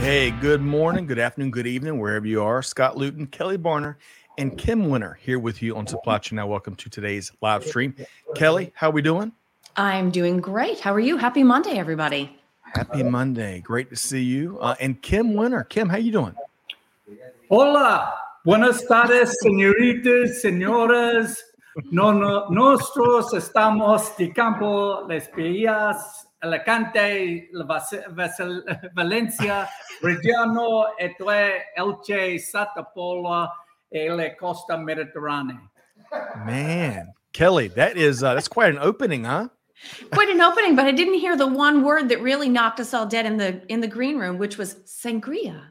Hey, good morning, good afternoon, good evening, wherever you are. Scott Luton, Kelly Barner, and Kim Winter here with you on Supply Chain Now. Welcome to today's live stream. Kelly, how are we doing? I'm doing great. How are you? Happy Monday, everybody. Happy Monday. Great to see you. Uh, and Kim Winter. Kim, how you doing? Hola. Buenas tardes, señoritas, señoras. No, no, nosotros estamos de campo, les Villas, Alicante, Valencia, Reggiano, Etue, Elche, Santa Pola, e la Costa Mediterranea. Man, Kelly, that is uh, that's quite an opening, huh? Quite an opening, but I didn't hear the one word that really knocked us all dead in the in the green room, which was sangria.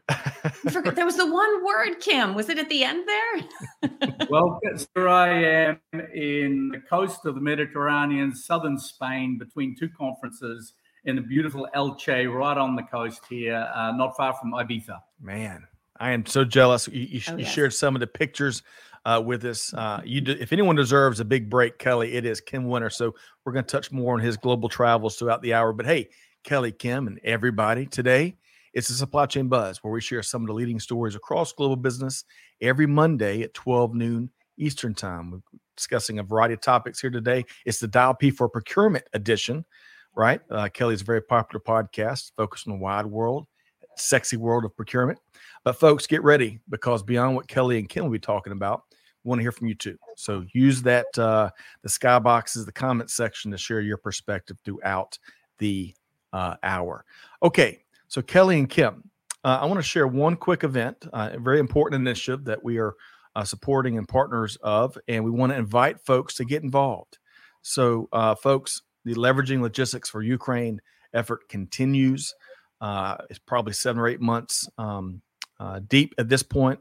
forgot there was the one word, Kim. Was it at the end there? well, here I am in the coast of the Mediterranean, southern Spain, between two conferences in the beautiful Elche, right on the coast here, uh, not far from Ibiza. Man, I am so jealous. You, you, oh, you yes. shared some of the pictures uh, with us. Uh, you, do, if anyone deserves a big break, Kelly, it is Kim Winter. So we're going to touch more on his global travels throughout the hour. But hey, Kelly, Kim, and everybody, today it's a supply chain buzz where we share some of the leading stories across global business every Monday at 12 noon Eastern time. We're discussing a variety of topics here today. It's the Dial P for Procurement edition right? Uh, Kelly's a very popular podcast focused on the wide world, sexy world of procurement. But folks, get ready because beyond what Kelly and Kim will be talking about, want to hear from you too. So use that uh, the skyboxes, the comment section to share your perspective throughout the uh, hour. Okay, so Kelly and Kim, uh, I want to share one quick event, uh, a very important initiative that we are uh, supporting and partners of, and we want to invite folks to get involved. So, uh, folks, the leveraging logistics for Ukraine effort continues. Uh, it's probably seven or eight months um, deep at this point.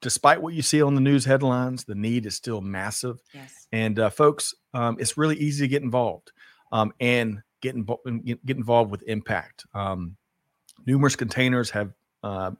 Despite what you see on the news headlines, the need is still massive. Yes. And uh, folks, um, it's really easy to get involved um, and get, invo- get involved with impact. Um, numerous containers have uh,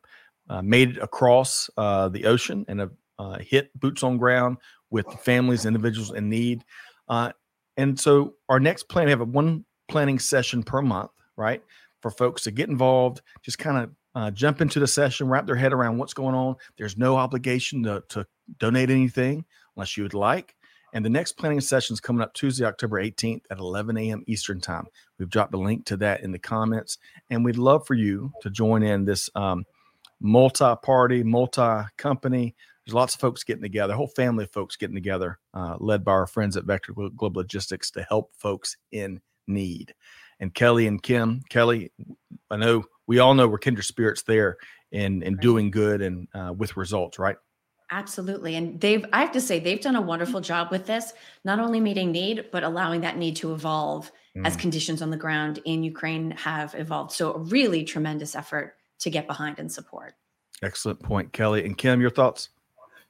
uh, made it across uh, the ocean and have hit boots on ground with families, individuals in need. Uh, and so our next plan, we have a one planning session per month, right? For folks to get involved, just kind of uh, jump into the session, wrap their head around what's going on. There's no obligation to, to donate anything unless you would like. And the next planning session is coming up Tuesday, October 18th at 11 a.m. Eastern Time. We've dropped a link to that in the comments. And we'd love for you to join in this um, multi party, multi company there's lots of folks getting together, whole family of folks getting together, uh, led by our friends at Vector Global Logistics to help folks in need. And Kelly and Kim, Kelly, I know we all know we're kindred spirits there in in right. doing good and uh, with results, right? Absolutely. And they've, I have to say, they've done a wonderful job with this, not only meeting need, but allowing that need to evolve mm. as conditions on the ground in Ukraine have evolved. So, a really tremendous effort to get behind and support. Excellent point, Kelly. And Kim, your thoughts?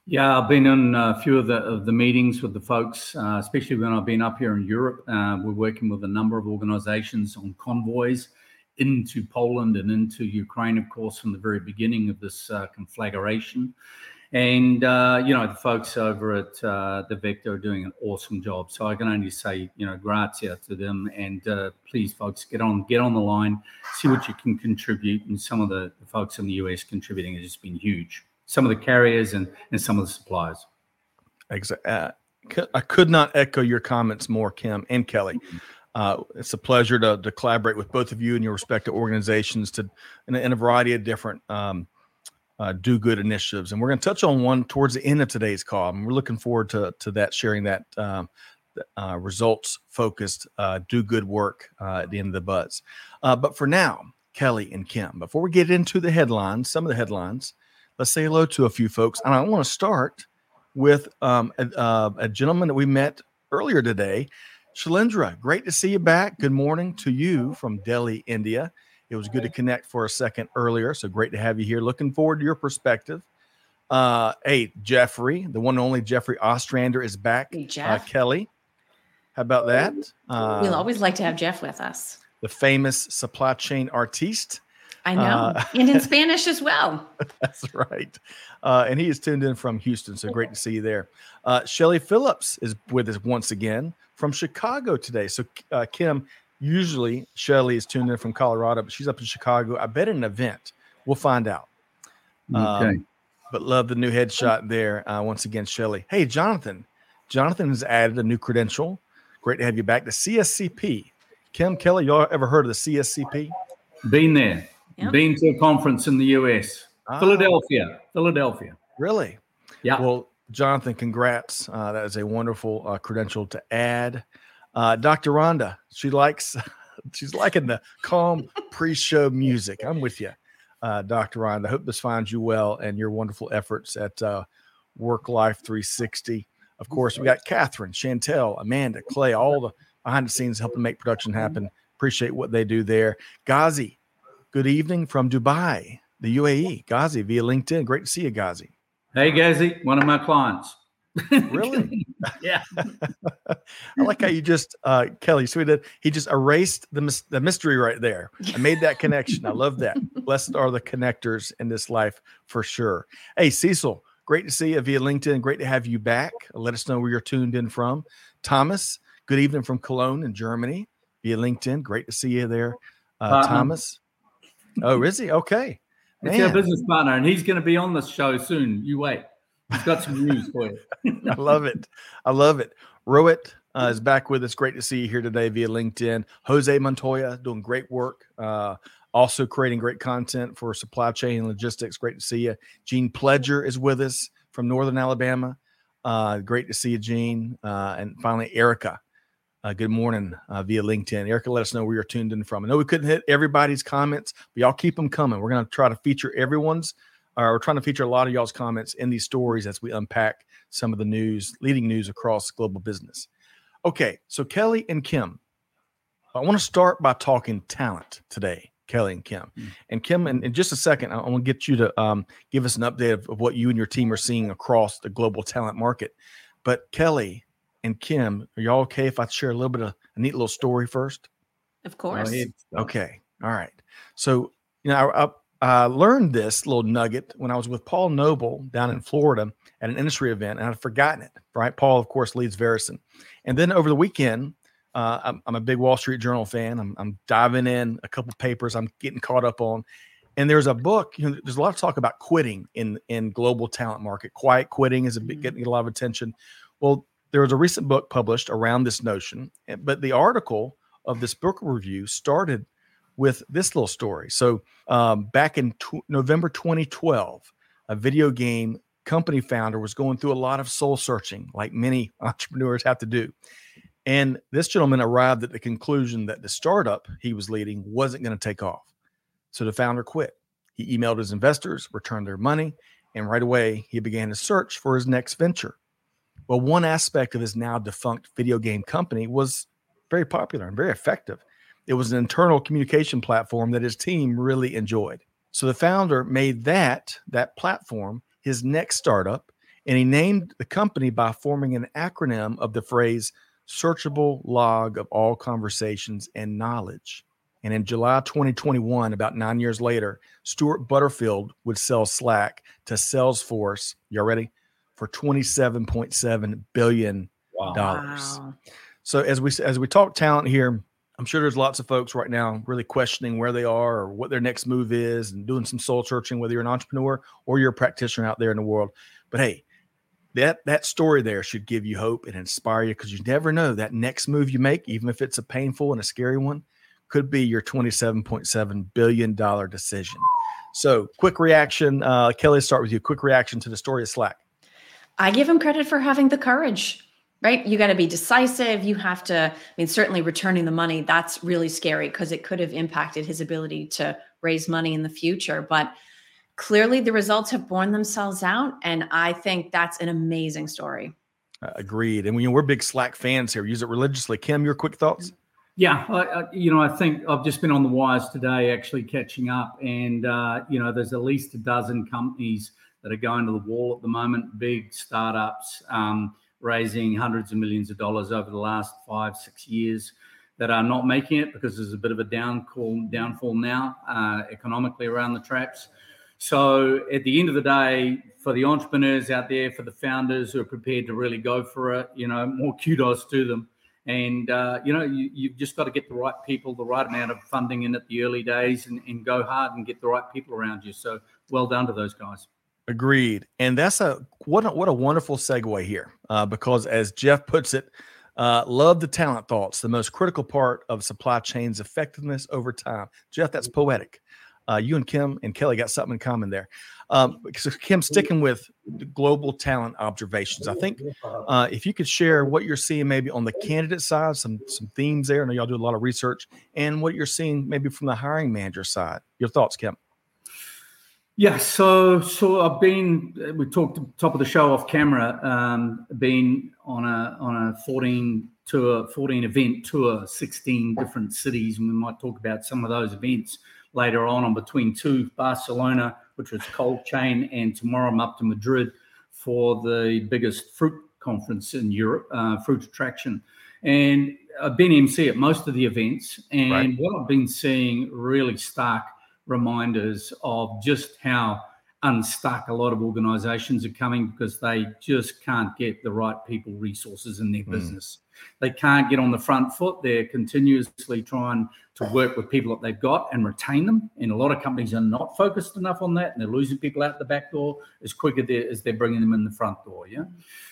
Yeah, I've been in a few of the of the meetings with the folks, uh, especially when I've been up here in Europe. Uh, we're working with a number of organizations on convoys into Poland and into Ukraine, of course, from the very beginning of this uh, conflagration. And uh, you know, the folks over at uh, the Vector are doing an awesome job. So I can only say, you know, grazie to them. And uh, please, folks, get on get on the line, see what you can contribute. And some of the, the folks in the US contributing has just been huge some of the carriers and, and some of the suppliers. Exactly. Uh, I could not echo your comments more, Kim and Kelly. Uh, it's a pleasure to, to collaborate with both of you and your respective organizations to in a, in a variety of different um, uh, do good initiatives. And we're going to touch on one towards the end of today's call. And we're looking forward to, to that, sharing that um, uh, results focused uh, do good work uh, at the end of the buzz. Uh, but for now, Kelly and Kim, before we get into the headlines, some of the headlines, let's say hello to a few folks. And I want to start with um, a, a, gentleman that we met earlier today, Shalindra. Great to see you back. Good morning to you from Delhi, India. It was good to connect for a second earlier. So great to have you here. Looking forward to your perspective Uh, hey, Jeffrey, the one and only Jeffrey Ostrander is back. Hey, Uh, Jeff. Kelly, how about that? Uh, we'll always like to have Jeff with us. the famous supply chain artiste. I know. uh, and in Spanish as well. That's right. Uh, and he is tuned in from Houston. So great to see you there. Uh, Shelly Phillips is with us once again from Chicago today. So, uh, Kim, usually Shelly is tuned in from Colorado, but she's up in Chicago. I bet at an event. We'll find out. Um, Okay. but love the new headshot there. Uh, once again, Shelly. Hey, Jonathan. Jonathan has added a new credential. Great to have you back. The CSCP. Kim Kelly, y'all ever heard of the CSCP? Been there. Yep. Been to a conference in the US. Ah, Philadelphia. Philadelphia. Really? Yeah. Well, Jonathan, congrats. Uh, that is a wonderful uh, credential to add. Uh, Dr. Rhonda, she likes, she's liking the calm pre-show music. I'm with you, uh, Dr. Rhonda. I hope this finds you well and your wonderful efforts at uh, Work Life 360. Of course, we got Catherine, Chantel, Amanda, Clay, all the behind the scenes helping make production happen. Appreciate what they do there. Ghazi, good evening from Dubai, the UAE. Ghazi via LinkedIn. Great to see you, Ghazi. Hey, Ghazi, one of my clients. Really? yeah. I like how you just uh Kelly sweeted he just erased the mys- the mystery right there. I made that connection. I love that. Blessed are the connectors in this life for sure. Hey Cecil, great to see you via LinkedIn. Great to have you back. Let us know where you're tuned in from. Thomas, good evening from Cologne in Germany via LinkedIn. Great to see you there. Uh, Thomas. Oh, is he? Okay. It's our business partner, and he's going to be on this show soon. You wait. He's got some news for you. I love it. I love it. Rohit uh, is back with us. Great to see you here today via LinkedIn. Jose Montoya doing great work. Uh, also creating great content for supply chain and logistics. Great to see you. Gene Pledger is with us from Northern Alabama. Uh, great to see you, Gene. Uh, and finally, Erica. Uh, good morning uh, via LinkedIn. Erica, let us know where you're tuned in from. I know we couldn't hit everybody's comments, but y'all keep them coming. We're going to try to feature everyone's uh, we're trying to feature a lot of y'all's comments in these stories as we unpack some of the news, leading news across global business. Okay, so Kelly and Kim, I want to start by talking talent today, Kelly and Kim. Mm. And Kim, in, in just a second, I want to get you to um, give us an update of, of what you and your team are seeing across the global talent market. But Kelly and Kim, are y'all okay if I share a little bit of a neat little story first? Of course. ahead. Okay. All right. So, you know, I, I, I learned this little nugget when I was with Paul Noble down in Florida at an industry event, and I'd forgotten it. Right. Paul, of course, leads Verusen. And then over the weekend, uh, I'm, I'm a big Wall Street Journal fan. I'm, I'm diving in a couple papers I'm getting caught up on. And there's a book, you know, there's a lot of talk about quitting in in global talent market. Quiet quitting is a big, Mhm. getting a lot of attention. Well, there was a recent book published around this notion, eh, but the article of this book review started with this little story. So, um, back in tw- November 2012, a video game company founder was going through a lot of soul searching, like many entrepreneurs have to do. And this gentleman arrived at the conclusion that the startup he was leading wasn't going to take off. So the founder quit. He emailed his investors, returned their money, and right away he began to search for his next venture. Well, one aspect of his now defunct video game company was very popular and very effective. It was an internal communication platform that his team really enjoyed. So the founder made that that platform his next startup, and he named the company by forming an acronym of the phrase searchable log of all conversations and knowledge. And in July 2021, about nine years later, Stuart Butterfield would sell Slack to Salesforce. Y'all ready? For 27.7 billion dollars. Wow. So as we as we talk talent here, I'm sure there's lots of folks right now really questioning where they are or what their next move is and doing some soul searching, whether you're an entrepreneur or you're a practitioner out there in the world. But hey, that that story there should give you hope and inspire you because you never know that next move you make, even if it's a painful and a scary one, could be your 27.7 billion dollar decision. So, quick reaction, uh, Kelly. Start with you. Quick reaction to the story of Slack. I give him credit for having the courage, right? You got to be decisive. You have to, I mean, certainly returning the money, that's really scary because it could have impacted his ability to raise money in the future. But clearly the results have borne themselves out. And I think that's an amazing story. Uh, agreed. And we, we're big Slack fans here. Use it religiously. Kim, your quick thoughts? Yeah, I, I, you know, I think I've just been on the wires today, actually catching up, and uh, you know, there's at least a dozen companies that are going to the wall at the moment. Big startups um, raising hundreds of millions of dollars over the last five, six years that are not making it because there's a bit of a downfall, downfall now uh, economically around the traps. So at the end of the day, for the entrepreneurs out there, for the founders who are prepared to really go for it, you know, more kudos to them. And uh, you know, you, you've just got to get the right people, the right amount of funding in at the early days, and, and go hard and get the right people around you. So well done to those guys. Agreed. And that's a what a, what a wonderful segue here, uh, because as Jeff puts it, uh, love the talent thoughts, the most critical part of supply chain's effectiveness over time. Jeff, that's poetic. Uh, you and Kim and Kelly got something in common there. Um, so Kim, sticking with global talent observations, I think uh, if you could share what you're seeing maybe on the candidate side, some some themes there. I know y'all do a lot of research, and what you're seeing maybe from the hiring manager side. Your thoughts, Kim? Yeah, so so I've been we talked top of the show off camera, um, been on a on a 14 tour, 14 event tour, 16 different cities, and we might talk about some of those events later on. I'm between two, Barcelona, which was cold chain, and tomorrow I'm up to Madrid for the biggest fruit conference in Europe, uh, Fruit Attraction. And I've been MC at most of the events, and right. what I've been seeing really stark reminders of just how unstuck a lot of organizations are coming because they just can't get the right people resources in their mm. business they can't get on the front foot they're continuously trying to work with people that they've got and retain them and a lot of companies are not focused enough on that and they're losing people out the back door as quick as they're bringing them in the front door yeah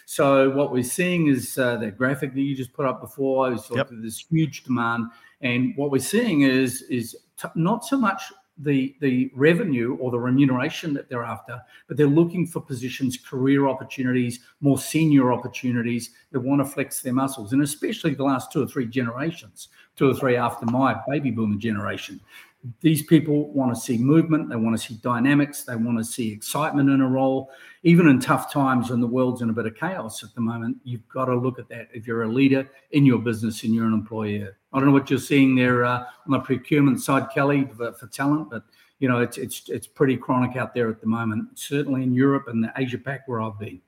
so what we're seeing is uh, that graphic that you just put up before I is yep. this huge demand and what we're seeing is is t- not so much the the revenue or the remuneration that they're after, but they're looking for positions, career opportunities, more senior opportunities. They want to flex their muscles, and especially the last two or three generations, two or three after my baby boomer generation, these people want to see movement, they want to see dynamics, they want to see excitement in a role. Even in tough times when the world's in a bit of chaos at the moment, you've got to look at that if you're a leader in your business and you're an employer. I don't know what you're seeing there uh, on the procurement side, Kelly, for, for, talent, but you know it's it's it's pretty chronic out there at the moment. Certainly in Europe and the Asia Pac where I've been.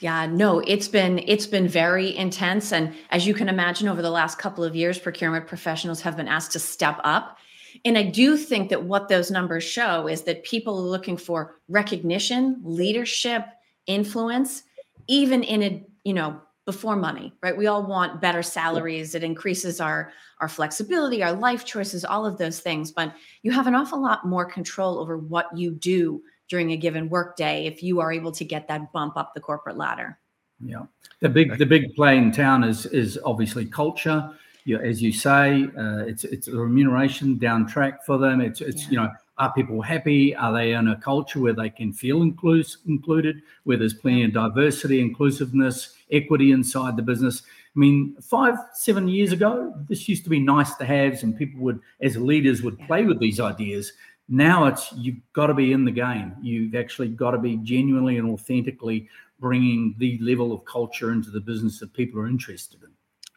Yeah, no, it's been it's been very intense, and as you can imagine, over the last couple of years, procurement professionals have been asked to step up and I do think that what those numbers show is that people are looking for recognition, leadership, influence, even in a, you know, before money, right? We all want better salaries. It increases our our flexibility, our life choices, all of those things. But you have an awful lot more control over what you do during a given workday if you are able to get that bump up the corporate ladder. Yeah. The big the big play in town is is obviously culture you know, as you say, uh, it's it's a remuneration down track for them. It's it's yeah. you know, are people happy? Are they in a culture where they can feel inclus- included, where there's plenty of diversity, inclusiveness, equity inside the business? I mean, five, seven years ago, this used to be nice to haves, and people would, as leaders, would play with these ideas. Now it's you've got to be in the game. You've actually got to be genuinely and authentically bringing the level of culture into the business that people are interested in.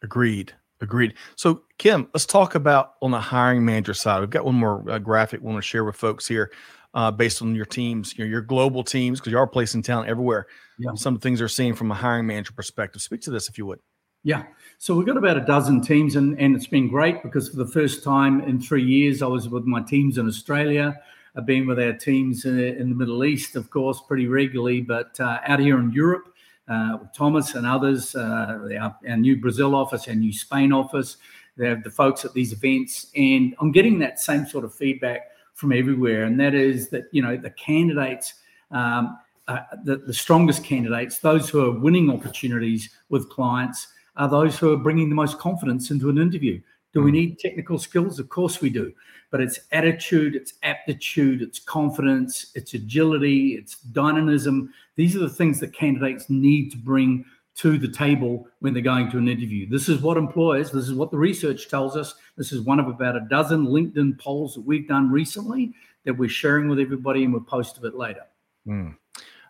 Agreed. Agreed. So, Kim, let's talk about on the hiring manager side. We've got one more uh, graphic we want to share with folks here, uh, based on your teams, your, your global teams, because you are placing talent everywhere. Yeah. Some things they're seeing from a hiring manager perspective. Speak to this if you would. Yeah. So we've got about a dozen teams, and, and it's been great because for the first time in three years, I was with my teams in Australia. I've been with our teams in, in the Middle East, of course, pretty regularly, but uh, out here in Europe uh, Thomas and others, uh, our, our, new Brazil office, our new Spain office. They have the folks at these events, and I'm getting that same sort of feedback from everywhere, and that is that you know the candidates. Um, uh, the, the strongest candidates, those who are winning opportunities with clients, are those who are bringing the most confidence into an interview. Do we hmm. need technical skills? Of course we do. But it's attitude, it's aptitude, it's confidence, it's agility, it's dynamism. These are the things that candidates need to bring to the table when they're going to an interview. This is what employers, this is what the research tells us. This is one of about a dozen LinkedIn polls that we've done recently that we're sharing with everybody and we'll post a bit later. Mm.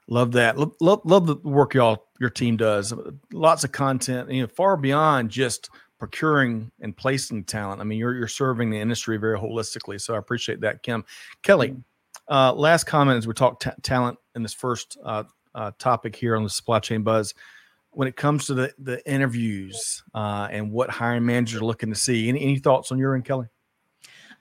Love that. Love, love, love the work y'all your team does. Lots of content, you know, far beyond just procuring and placing talent. I mean, you're you're serving the industry very holistically. So I appreciate that, Kim. Kelly, uh, last comment as we talk t- talent in this first uh, uh, topic here on the supply chain buzz. When it comes to the the interviews uh, and what hiring managers are looking to see, any, any thoughts on your end, Kelly?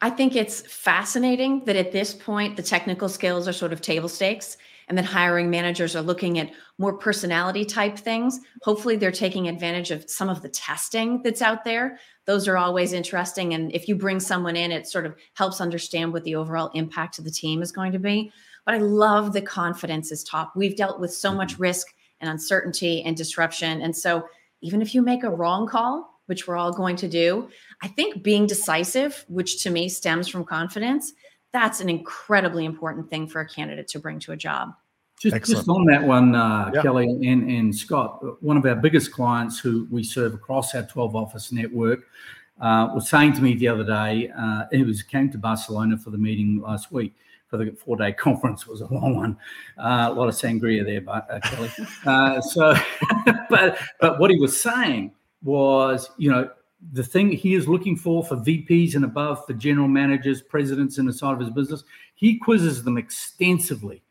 I think it's fascinating that at this point the technical skills are sort of table stakes and then hiring managers are looking at more personality type things. Hopefully, they're taking advantage of some of the testing that's out there. Those are always interesting. And if you bring someone in, it sort of helps understand what the overall impact of the team is going to be. But I love the confidence is top. We've dealt with so much mm-hmm. risk and uncertainty and disruption. And so, even if you make a wrong call, which we're all going to do, I think being decisive, which to me stems from confidence, that's an incredibly important thing for a candidate to bring to a job. Just, just on that one, uh, yeah. Kelly and, and Scott, one of our biggest clients who we serve across our 12 office network uh, was saying to me the other day, uh, he was came to Barcelona for the meeting last week for the four day conference. It was a long one, uh, a lot of sangria there, but, uh, Kelly. Uh, so, but but what he was saying was, you know, the thing he is looking for for VPs and above, for general managers, presidents in the side of his business, he quizzes them extensively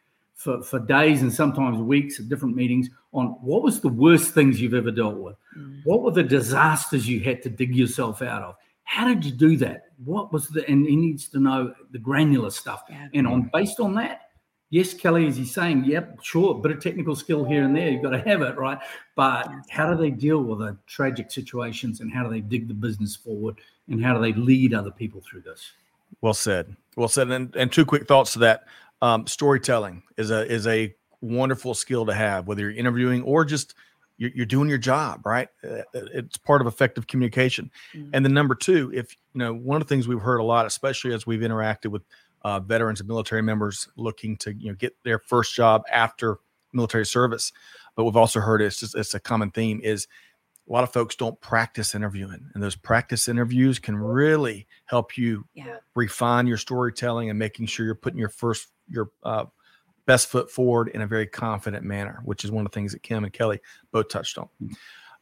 for, for days and sometimes weeks at different meetings on what was the worst things you've ever dealt with? Mm. What were the disasters you had to dig yourself out of? How did you do that? What was the and he needs to know the granular stuff. Yeah. And on based on that, yes, Kelly, is he saying, yep, sure, bit of technical skill here and there, you've got to have it, right? But how do they deal with the tragic situations and how do they dig the business forward and how do they lead other people through this? Well said. Well said. And, and two quick thoughts to that. Um, storytelling is a is a wonderful skill to have, whether you're interviewing or just you're, you're doing your job, right? Uh, uh, it's part of effective communication. Mm-hmm. And then number two, if you know, one of the things we've heard a lot, especially as we've interacted with uh, veterans and military members looking to you know get their first job after military service. But we've also heard it's just it's a common theme is a lot of folks don't practice interviewing, and those practice interviews can really help you yeah. refine your storytelling and making sure you're putting your first your uh, best foot forward in a very confident manner, which is one of the things that Kim and Kelly both touched on.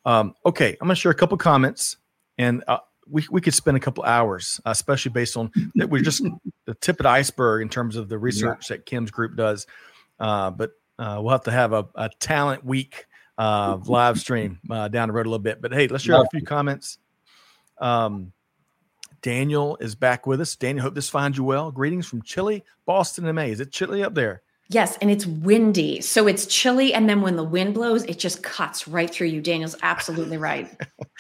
Um, okay, I'm going to share a couple comments, and uh, we, we could spend a couple hours, especially based on that we're just the tip of the iceberg in terms of the research yeah. that Kim's group does. Uh, but uh, we'll have to have a, a talent week uh, live stream uh, down the road a little bit. But hey, let's share a few comments. Um, Daniel is back with us. Daniel, hope this finds you well. Greetings from chilly Boston, MA. Is it chilly up there? Yes, and it's windy. So it's chilly. And then when the wind blows, it just cuts right through you. Daniel's absolutely right.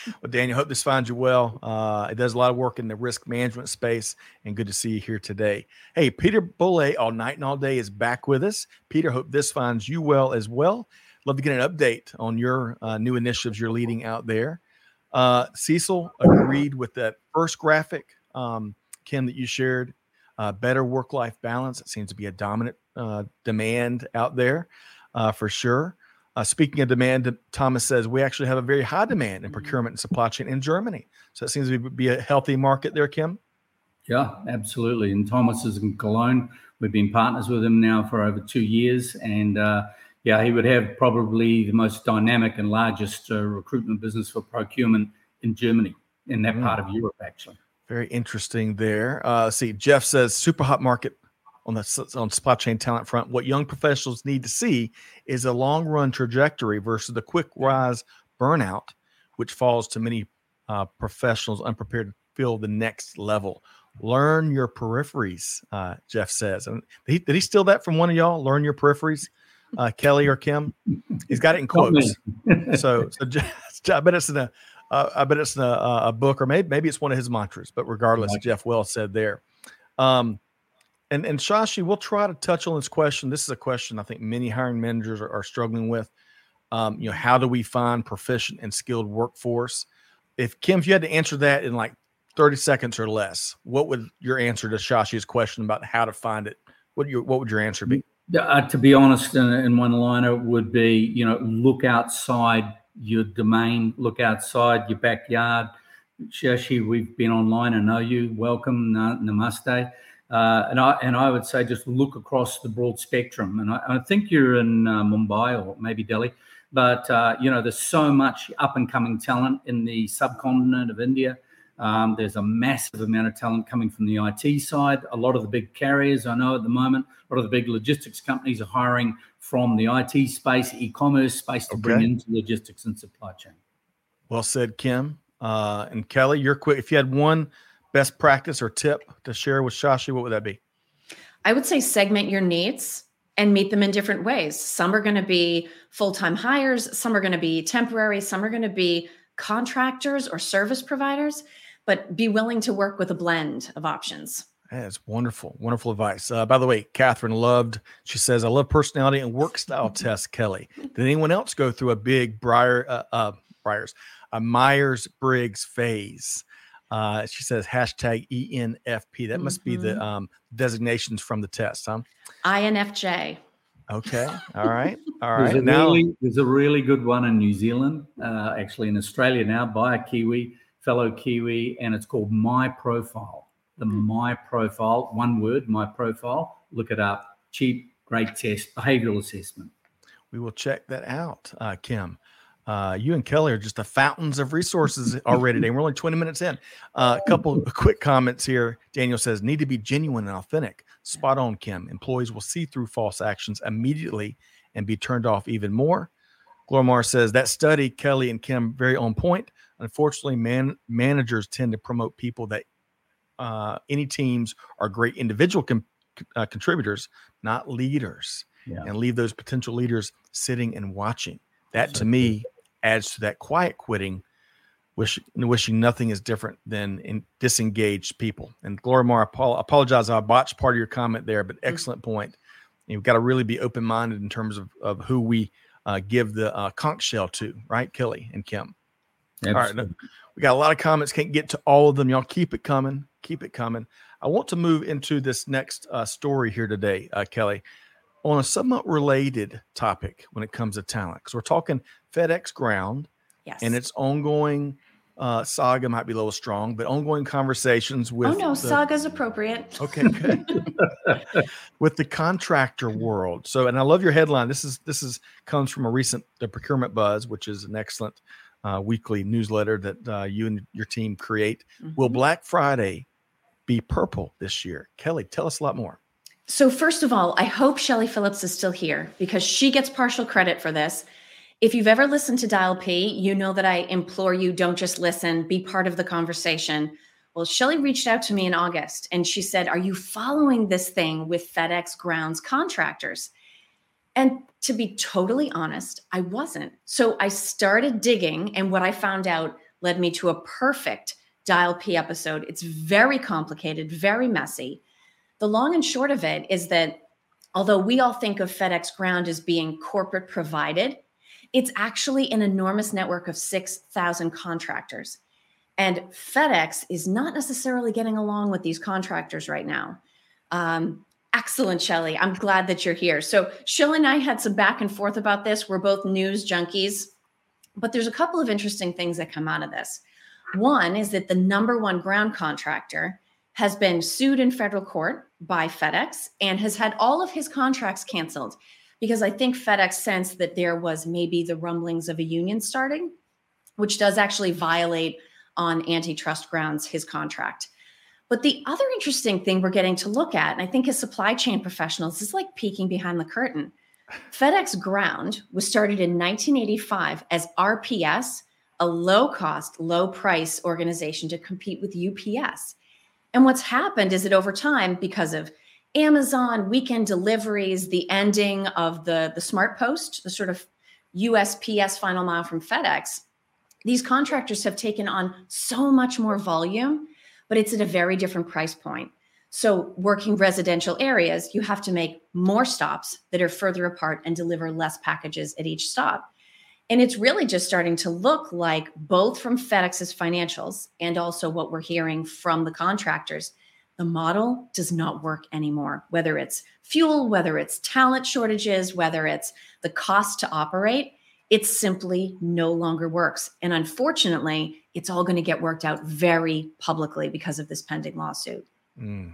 well, Daniel, hope this finds you well. Uh, it does a lot of work in the risk management space, and good to see you here today. Hey, Peter Bolle, all night and all day, is back with us. Peter, hope this finds you well as well. Love to get an update on your uh, new initiatives you're leading out there. Uh, Cecil agreed with that first graphic, um, Kim, that you shared. Uh, better work life balance. It seems to be a dominant uh, demand out there uh, for sure. Uh, speaking of demand, Thomas says we actually have a very high demand in mm-hmm. procurement and supply chain in Germany. So it seems to be a healthy market there, Kim. Yeah, absolutely. And Thomas is in Cologne. We've been partners with him now for over two years. And uh, yeah, he would have probably the most dynamic and largest uh, recruitment business for procurement in Germany, in that mm. part of Europe, actually. Very interesting there. Uh, see, Jeff says super hot market on the on supply chain talent front, what young professionals need to see is a long run trajectory versus the quick rise burnout, which falls to many uh, professionals unprepared to fill the next level. Learn your peripheries, uh, Jeff says. And he, did he steal that from one of y'all? Learn your peripheries, uh, Kelly or Kim? He's got it in quotes. so, so I bet it's in a, uh, I bet it's in a, a, book, or maybe maybe it's one of his mantras. But regardless, like Jeff well said there. Um, and and Shashi, we'll try to touch on this question. This is a question I think many hiring managers are, are struggling with. Um, you know, how do we find proficient and skilled workforce? If Kim, if you had to answer that in like 30 seconds or less, what would your answer to Shashi's question about how to find it? What your what would your answer be? Uh, to be honest, in, in one liner would be, you know, look outside your domain, look outside your backyard. Shashi, we've been online. I know you. Welcome, namaste. Uh, and I and I would say just look across the broad spectrum. And I, I think you're in uh, Mumbai or maybe Delhi, but uh, you know there's so much up and coming talent in the subcontinent of India. Um, there's a massive amount of talent coming from the IT side. A lot of the big carriers I know at the moment, a lot of the big logistics companies are hiring from the IT space, e-commerce space to okay. bring into logistics and supply chain. Well said, Kim uh, and Kelly. You're quick. If you had one best practice or tip to share with Shashi, what would that be? I would say segment your needs and meet them in different ways. Some are going to be full time hires, some are going to be temporary, some are going to be contractors or service providers, but be willing to work with a blend of options. That's wonderful, wonderful advice. Uh, by the way, Catherine loved. She says, "I love personality and work style test." Kelly, did anyone else go through a big Briar, uh, uh, Briars, a Myers Briggs phase? Uh, she says hashtag ENFP. That must mm-hmm. be the mm-hmm. um, designations from the test, huh? INFJ. Okay. All right. All right. There's a, now, really, there's a really good one in New Zealand, uh, actually in Australia now, by a Kiwi, fellow Kiwi, and it's called My Profile. The mm-hmm. My Profile, one word, My Profile. Look it up. Cheap, great test, behavioral assessment. We will check that out, uh, Kim. Uh, you and Kelly are just the fountains of resources already today. We're only 20 minutes in. Uh, a couple quick comments here. Daniel says, need to be genuine and authentic. Spot on, Kim. Employees will see through false actions immediately and be turned off even more. Glormar says, that study, Kelly and Kim, very on point. Unfortunately, man, managers tend to promote people that uh, any teams are great individual com- uh, contributors, not leaders, yeah. and leave those potential leaders sitting and watching. That to me adds to that quiet quitting, wish, wishing nothing is different than in disengaged people. And Gloria Mar, I apologize, I botched part of your comment there, but mm-hmm. excellent point. You've got to really be open minded in terms of, of who we uh, give the uh, conch shell to, right, Kelly and Kim? Absolutely. All right, we got a lot of comments. Can't get to all of them. Y'all keep it coming. Keep it coming. I want to move into this next uh, story here today, uh, Kelly on a somewhat related topic when it comes to talent because we're talking FedEx Ground yes. and its ongoing uh, saga might be a little strong, but ongoing conversations with. Oh no, the, saga's appropriate. Okay, good. with the contractor world. So, and I love your headline. This is this is comes from a recent the Procurement Buzz, which is an excellent uh, weekly newsletter that uh, you and your team create. Mm-hmm. Will Black Friday be purple this year? Kelly, tell us a lot more. So, first of all, I hope Shelly Phillips is still here because she gets partial credit for this. If you've ever listened to Dial P, you know that I implore you don't just listen, be part of the conversation. Well, Shelly reached out to me in August and she said, Are you following this thing with FedEx grounds contractors? And to be totally honest, I wasn't. So I started digging, and what I found out led me to a perfect Dial P episode. It's very complicated, very messy the long and short of it is that although we all think of FedEx Ground as being corporate provided, it's actually an enormous network of 6,000 contractors. And FedEx is not necessarily getting along with these contractors right now. Um, excellent, Shelly. I'm glad that you're here. So, Shell and I had some back and forth about this. We're both news junkies, but there's a couple of interesting things that come out of this. One is that the number one ground contractor has been sued in federal court by FedEx and has had all of his contracts canceled because I think FedEx sensed that there was maybe the rumblings of a union starting, which does actually violate on antitrust grounds his contract. But the other interesting thing we're getting to look at, and I think as supply chain professionals, is like peeking behind the curtain. FedEx Ground was started in 1985 as RPS, a low cost, low price organization to compete with UPS. And what's happened is that over time, because of Amazon, weekend deliveries, the ending of the, the smart post, the sort of USPS final mile from FedEx, these contractors have taken on so much more volume, but it's at a very different price point. So, working residential areas, you have to make more stops that are further apart and deliver less packages at each stop. And it's really just starting to look like both from FedEx's financials and also what we're hearing from the contractors, the model does not work anymore, whether it's fuel, whether it's talent shortages, whether it's the cost to operate. It simply no longer works. And unfortunately, it's all going to get worked out very publicly because of this pending lawsuit. Mm.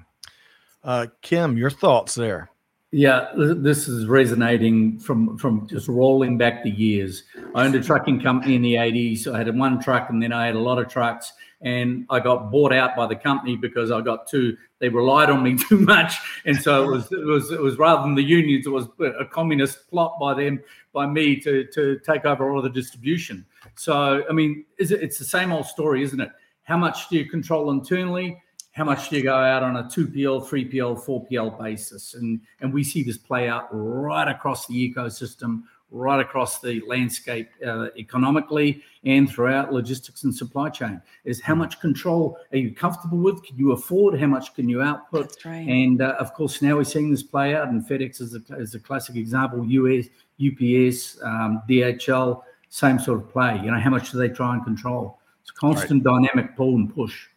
Uh, Kim, your thoughts there? Yeah, this is resonating from from just rolling back the years. I owned a trucking company in the 80s. I had one truck and then I had a lot of trucks and I got bought out by the company because I got too they relied on me too much. And so it was it was it was rather than the unions, it was a communist plot by them by me to to take over all of the distribution. So I mean, is it, it's the same old story, isn't it? How much do you control internally? How much do you go out on a 2PL, 3PL, 4PL basis? And, and we see this play out right across the ecosystem, right across the landscape uh, economically and throughout logistics and supply chain. Is how much control are you comfortable with? Can you afford? How much can you output? That's right. and uh, of course now we're seeing this play out and fedex is a, is a classic example us ups um, dhl same sort of play. You know how much do they try and control? It's constant right. dynamic pull and push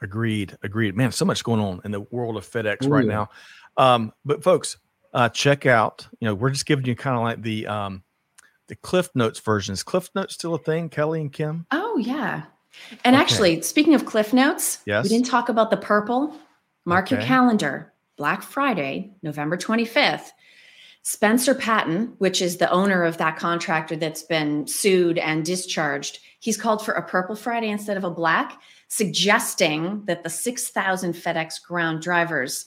Agreed. Agreed. Man, so much going on in the world of FedEx Ooh, right now. Um, but folks, uh, check out. You know, we're just giving you kind of like the um, the Cliff Notes version. Is Cliff Notes still a thing, Kelly and Kim? Oh yeah. And okay. actually, speaking of Cliff Notes, yes. we didn't talk about the purple. Mark okay. your calendar. Black Friday, November 25th. Spencer Patton, which is the owner of that contractor that's been sued and discharged, he's called for a purple Friday instead of a black suggesting that the 6,000 FedEx ground drivers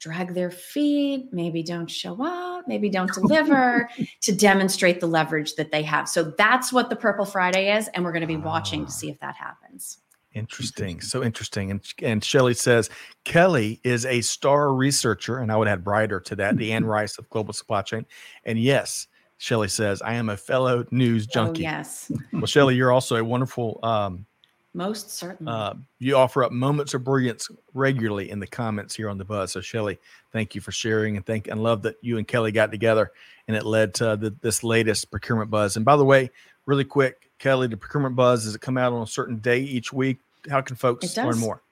drag their feet, maybe don't show up, maybe don't deliver to demonstrate the leverage that they have. So that's what the Purple Friday is. And we're going to be watching to see if that happens. Interesting. So interesting. And and Shelly says Kelly is a star researcher, and I would add brighter to that, the Anne Rice of global supply chain. And yes, Shelly says, I am a fellow news oh, junkie. Oh, yes. Well, Shelly, you're also a wonderful um, most certainly. Uh, you offer up moments of brilliance regularly in the comments here on the buzz. So Shelly, thank you for sharing and thank and love that you and Kelly got together and it led to the, this latest procurement buzz. And by the way, really quick, Kelly, the procurement buzz does it come out on a certain day each week? How can folks learn more?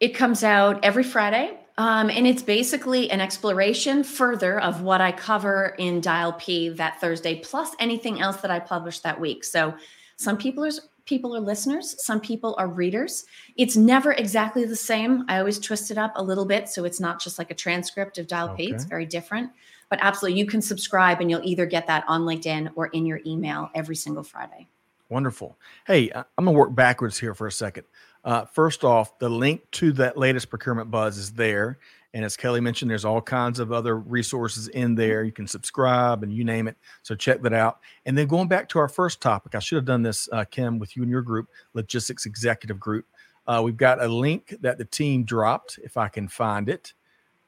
It comes out every Friday. Um, and it's basically an exploration further of what I cover in Dial P that Thursday, plus anything else that I publish that week. So some people are people are listeners, some people are readers. It's never exactly the same. I always twist it up a little bit so it's not just like a transcript of Dial okay. P. It's very different. But absolutely, you can subscribe and you'll either get that on LinkedIn or in your email every single Friday. Wonderful. Hey, I'm going to work backwards here for a second. Uh, first off, the link to that latest procurement buzz is there. And as Kelly mentioned, there's all kinds of other resources in there. You can subscribe and you name it. So check that out. And then going back to our first topic, I should have done this, uh, Kim, with you and your group, Logistics Executive Group. Uh, we've got a link that the team dropped, if I can find it.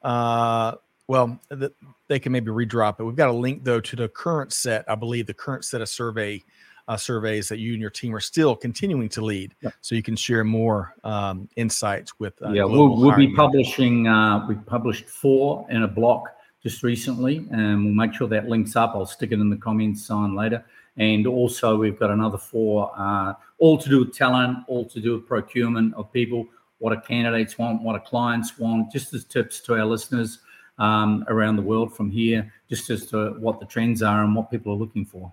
Uh, well, the, they can maybe redrop it. We've got a link though to the current set. I believe the current set of survey uh, surveys that you and your team are still continuing to lead. Yeah. So you can share more um, insights with. Uh, yeah, we'll, we'll be publishing. Uh, we published four in a block just recently, and we'll make sure that links up. I'll stick it in the comments on later. And also, we've got another four, uh, all to do with talent, all to do with procurement of people, what our candidates want, what our clients want, just as tips to our listeners um, around the world from here, just as to what the trends are and what people are looking for.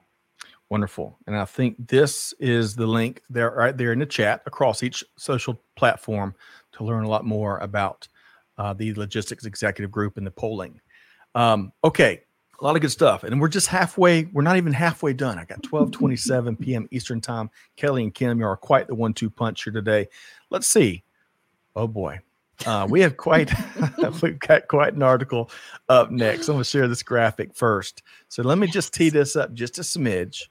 Wonderful. And I think this is the link there right there in the chat across each social platform to learn a lot more about uh, the logistics executive group and the polling. Um, okay, a lot of good stuff. And we're just halfway, we're not even halfway done. I got 12:27 p.m. Eastern time. Kelly and Kim, you are quite the one-two punch here today. Let's see. Oh boy. Uh, we have quite we've got quite an article up next. I'm going to share this graphic first. So let me just tee this up just a smidge.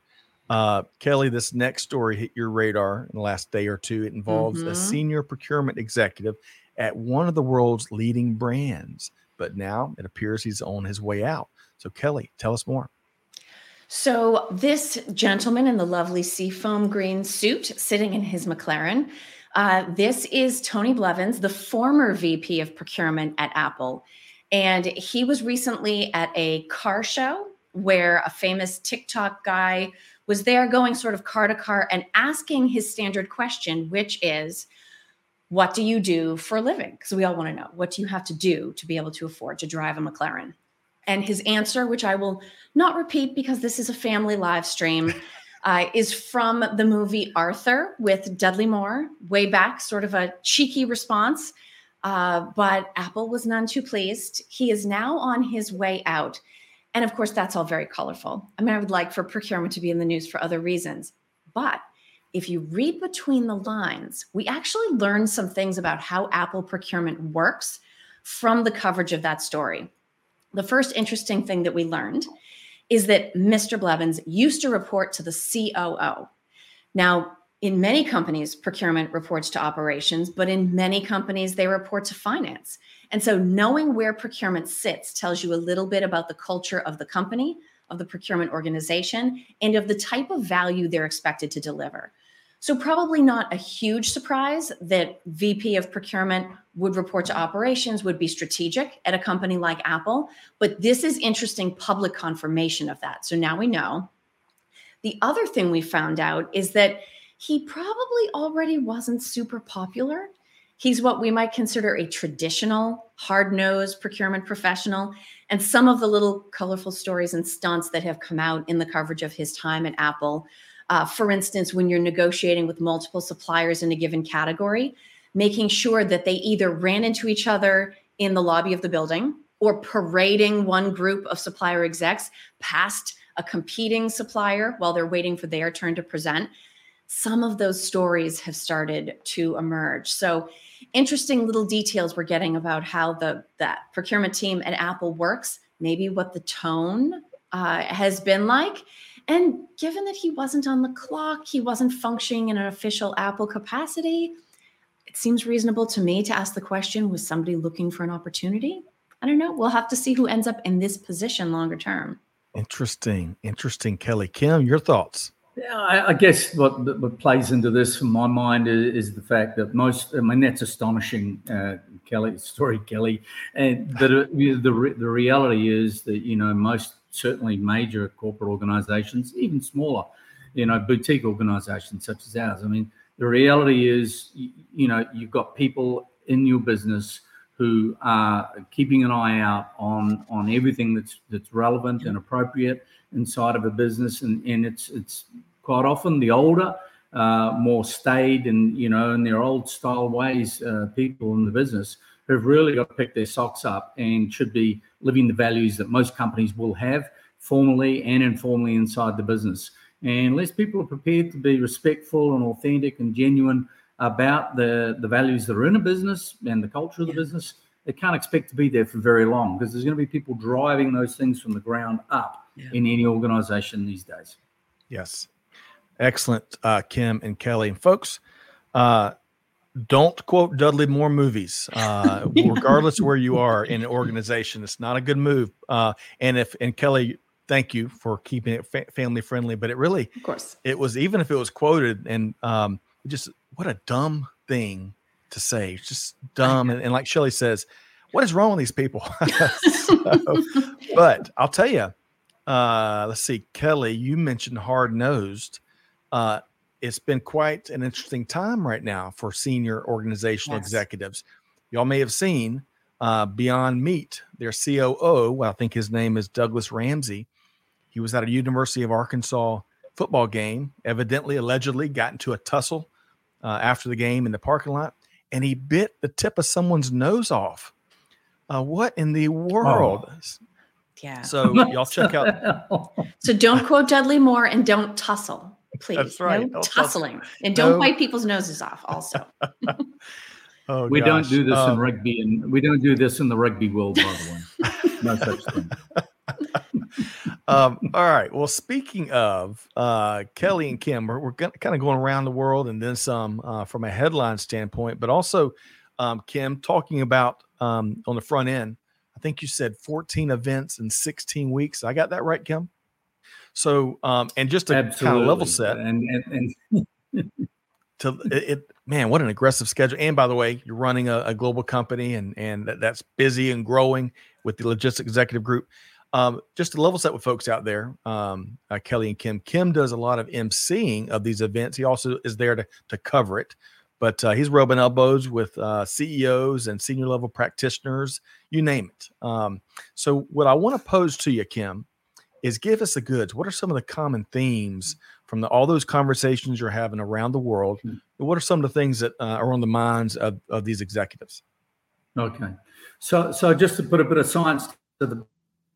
Uh, Kelly, this next story hit your radar in the last day or two. It involves mm-hmm. a senior procurement executive at one of the world's leading brands, but now it appears he's on his way out. So, Kelly, tell us more. So, this gentleman in the lovely seafoam green suit sitting in his McLaren, uh, this is Tony Blevins, the former VP of procurement at Apple. And he was recently at a car show where a famous TikTok guy was there going sort of car to car and asking his standard question, which is, what do you do for a living? Because we all want to know what do you have to do to be able to afford to drive a McLaren? And his answer, which I will not repeat because this is a family live stream, uh, is from the movie Arthur with Dudley Moore, way back, sort of a cheeky response. Uh, but Apple was none too pleased. He is now on his way out. And of course, that's all very colorful. I mean, I would like for procurement to be in the news for other reasons. But if you read between the lines, we actually learned some things about how Apple procurement works from the coverage of that story. The first interesting thing that we learned is that Mr. Blevins used to report to the COO. Now, in many companies, procurement reports to operations, but in many companies, they report to finance. And so, knowing where procurement sits tells you a little bit about the culture of the company, of the procurement organization, and of the type of value they're expected to deliver. So, probably not a huge surprise that VP of procurement would report to operations, would be strategic at a company like Apple. But this is interesting public confirmation of that. So now we know. The other thing we found out is that he probably already wasn't super popular. He's what we might consider a traditional, hard nosed procurement professional. And some of the little colorful stories and stunts that have come out in the coverage of his time at Apple uh, for instance, when you're negotiating with multiple suppliers in a given category, making sure that they either ran into each other in the lobby of the building or parading one group of supplier execs past a competing supplier while they're waiting for their turn to present. Some of those stories have started to emerge. So, interesting little details we're getting about how the that procurement team at Apple works, maybe what the tone uh, has been like, and given that he wasn't on the clock, he wasn't functioning in an official Apple capacity, it seems reasonable to me to ask the question was somebody looking for an opportunity? I don't know. We'll have to see who ends up in this position longer term. Interesting. Interesting, Kelly. Kim, your thoughts? Yeah, I, guess what, what plays into this from my mind is, is, the fact that most, I mean, that's astonishing, uh, Kelly, story, Kelly. And but uh, the, the reality is that, you know, most certainly major corporate organizations, even smaller, you know, boutique organizations such as ours. I mean, the reality is, you know, you've got people in your business who are keeping an eye out on on everything that's that's relevant and appropriate inside of a business, and and it's it's quite often the older, uh, more staid, and you know, in their old style ways, uh, people in the business who've really got to pick their socks up and should be living the values that most companies will have formally and informally inside the business. And unless people are prepared to be respectful and authentic and genuine about the, the values that are in a business and the culture of the business, they can't expect to be there for very long because there's going to be people driving those things from the ground up yeah. in any organization these days. Yes. Excellent, uh, Kim and Kelly. And folks, uh, don't quote Dudley Moore movies, uh, regardless where you are in an organization. It's not a good move. Uh, and if and Kelly, thank you for keeping it fa- family friendly. But it really, of course, it was even if it was quoted and um, just what a dumb thing to say. It's just dumb. And, and, like Shelly says, what is wrong with these people? so, but I'll tell you. Uh, let's see, Kelly, you mentioned hard nosed. Uh, it's been quite an interesting time right now for senior organizational yes. executives. Y'all may have seen uh, Beyond Meat, their COO. Well, I think his name is Douglas Ramsey. He was at a University of Arkansas football game, evidently, allegedly, got into a tussle uh, after the game in the parking lot, and he bit the tip of someone's nose off. Uh, what in the world? Oh. Yeah. So y'all check out. so don't quote Dudley Moore and don't tussle please. That's right. No tussling. And don't no. bite people's noses off also. oh, we gosh. don't do this um, in rugby and we don't do this in the rugby world, by the way. no such thing. um, all right. Well, speaking of uh, Kelly and Kim, we're, we're kind of going around the world and then some uh, from a headline standpoint, but also um, Kim talking about um, on the front end. I think you said 14 events in 16 weeks. I got that right, Kim? So, um, and just to Absolutely. kind of level set, and, and, and to it, it, man, what an aggressive schedule. And by the way, you're running a, a global company, and and that, that's busy and growing with the logistics executive group. Um, just to level set with folks out there, um, uh, Kelly and Kim. Kim does a lot of emceeing of these events. He also is there to to cover it, but uh, he's rubbing elbows with uh, CEOs and senior level practitioners, you name it. Um, so, what I want to pose to you, Kim, is give us the goods. What are some of the common themes from the, all those conversations you're having around the world? Mm-hmm. What are some of the things that uh, are on the minds of, of these executives? Okay. So, so just to put a bit of science to the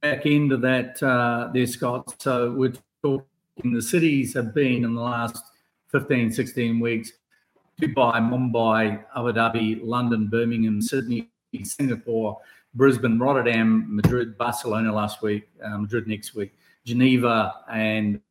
back of that uh, there, Scott. So we're talking the cities have been in the last 15, 16 weeks, Dubai, Mumbai, Abu Dhabi, London, Birmingham, Sydney, Singapore, Brisbane, Rotterdam, Madrid, Barcelona last week, uh, Madrid next week, Geneva, and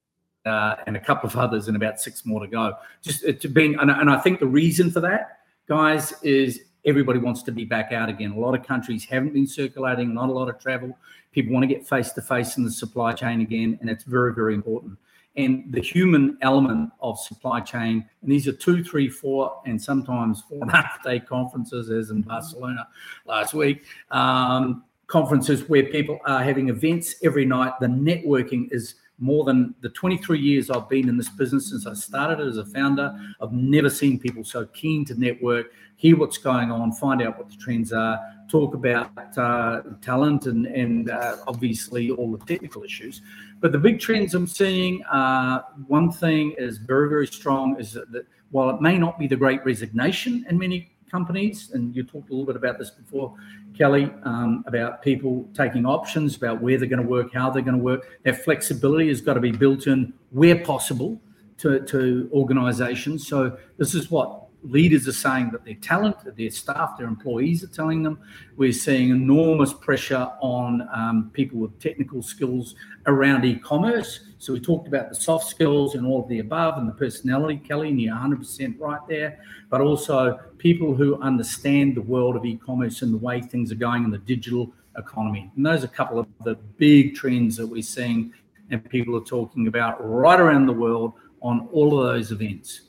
uh, and a couple of others, and about six more to go. Just it's been, and, and I think the reason for that, guys, is everybody wants to be back out again. A lot of countries haven't been circulating, not a lot of travel. People want to get face to face in the supply chain again, and it's very, very important. And the human element of supply chain, and these are two, three, four, and sometimes four and a half day conferences, as in Barcelona last week. Um, conferences where people are having events every night. The networking is more than the 23 years I've been in this business since I started as a founder. I've never seen people so keen to network, hear what's going on, find out what the trends are, talk about uh, talent and, and uh, obviously all the technical issues. But the big trends I'm seeing, uh, one thing is very, very strong is that, that while it may not be the great resignation in many companies, and you talked a little bit about this before, Kelly, um, about people taking options about where they're going to work, how they're going to work. That flexibility has got to be built in where possible to, to organizations. So this is what leaders are saying that their talent, their staff, their employees are telling them. We're seeing enormous pressure on um, people with technical skills around e-commerce. So we talked about the soft skills and all of the above and the personality, Kelly, and you're 100% right there. But also people who understand the world of e-commerce and the way things are going in the digital economy. And those are a couple of the big trends that we're seeing and people are talking about right around the world on all of those events.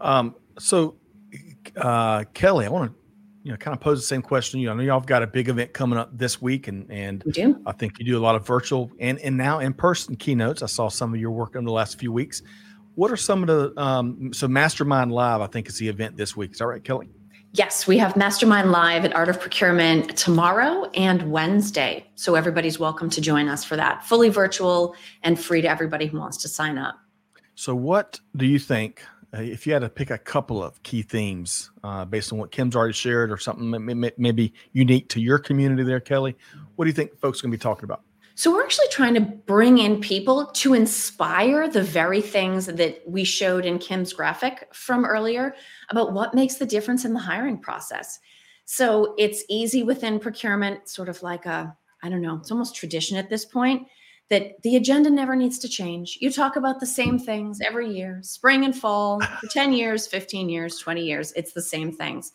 Um, so, uh, Kelly, I want to you know kind of pose the same question. You know, I know y'all have got a big event coming up this week, and and I think you do a lot of virtual and and now in person keynotes. I saw some of your work in the last few weeks. What are some of the um, so Mastermind Live? I think is the event this week. Is that right, Kelly? Yes, we have Mastermind Live at Art of Procurement tomorrow and Wednesday. So everybody's welcome to join us for that. Fully virtual and free to everybody who wants to sign up. So, what do you think if you had to pick a couple of key themes uh, based on what Kim's already shared or something maybe unique to your community there, Kelly, what do you think folks are going to be talking about? So, we're actually trying to bring in people to inspire the very things that we showed in Kim's graphic from earlier about what makes the difference in the hiring process. So, it's easy within procurement, sort of like a, I don't know, it's almost tradition at this point that the agenda never needs to change. You talk about the same things every year, spring and fall, for 10 years, 15 years, 20 years, it's the same things.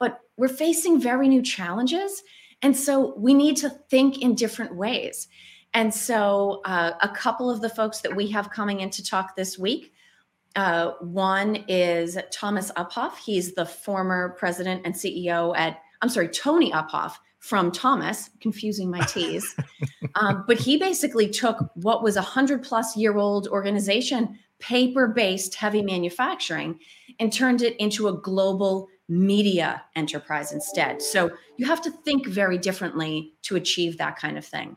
But we're facing very new challenges. And so we need to think in different ways. And so uh, a couple of the folks that we have coming in to talk this week. Uh, one is Thomas Uphoff. He's the former president and CEO at, I'm sorry, Tony Uphoff from Thomas, confusing my T's. um, but he basically took what was a hundred plus year old organization, paper based heavy manufacturing, and turned it into a global media enterprise instead. So you have to think very differently to achieve that kind of thing.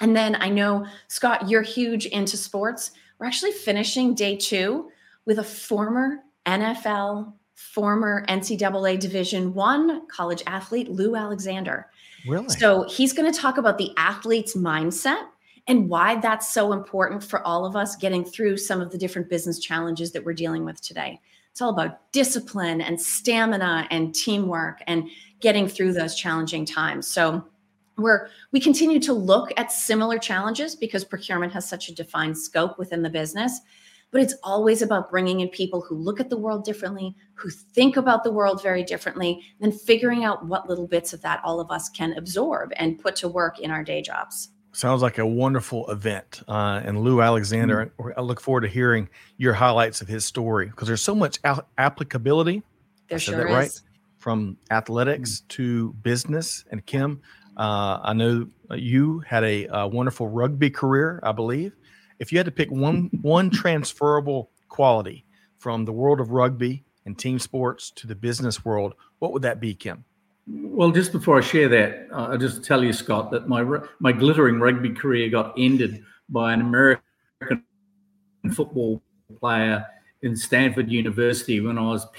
And then I know, Scott, you're huge into sports. We're actually finishing day two with a former NFL former NCAA Division One college athlete, Lou Alexander. Really? So he's going to talk about the athlete's mindset and why that's so important for all of us getting through some of the different business challenges that we're dealing with today. It's all about discipline and stamina and teamwork and getting through those challenging times. So we're we continue to look at similar challenges because procurement has such a defined scope within the business but it's always about bringing in people who look at the world differently, who think about the world very differently, and then figuring out what little bits of that all of us can absorb and put to work in our day jobs. Sounds like a wonderful event. Uh, and Lou Alexander, mm-hmm. I look forward to hearing your highlights of his story because there's so much a- applicability. There sure is. Right? From athletics mm-hmm. to business. And Kim, uh, I know you had a, a, wonderful rugby career, I believe if you had to pick one one transferable quality from the world of rugby and team sports to the business world, what would that be, Kim? Well, just before I share that, uh, I'll just tell you, Scott, that my my glittering rugby career got ended by an American football player in Stanford University when I was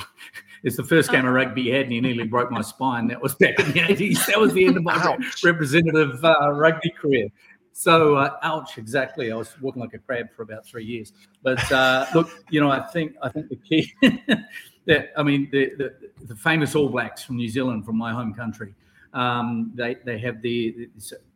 It's the first game of rugby he had, and he nearly broke my spine. That was back in the 80s. That was the end of my ouch. representative uh, rugby career. So, uh, ouch, exactly. I was walking like a crab for about three years. But uh, look, you know, I think I think the key that I mean, the, the, the famous All Blacks from New Zealand, from my home country, um, they they have the,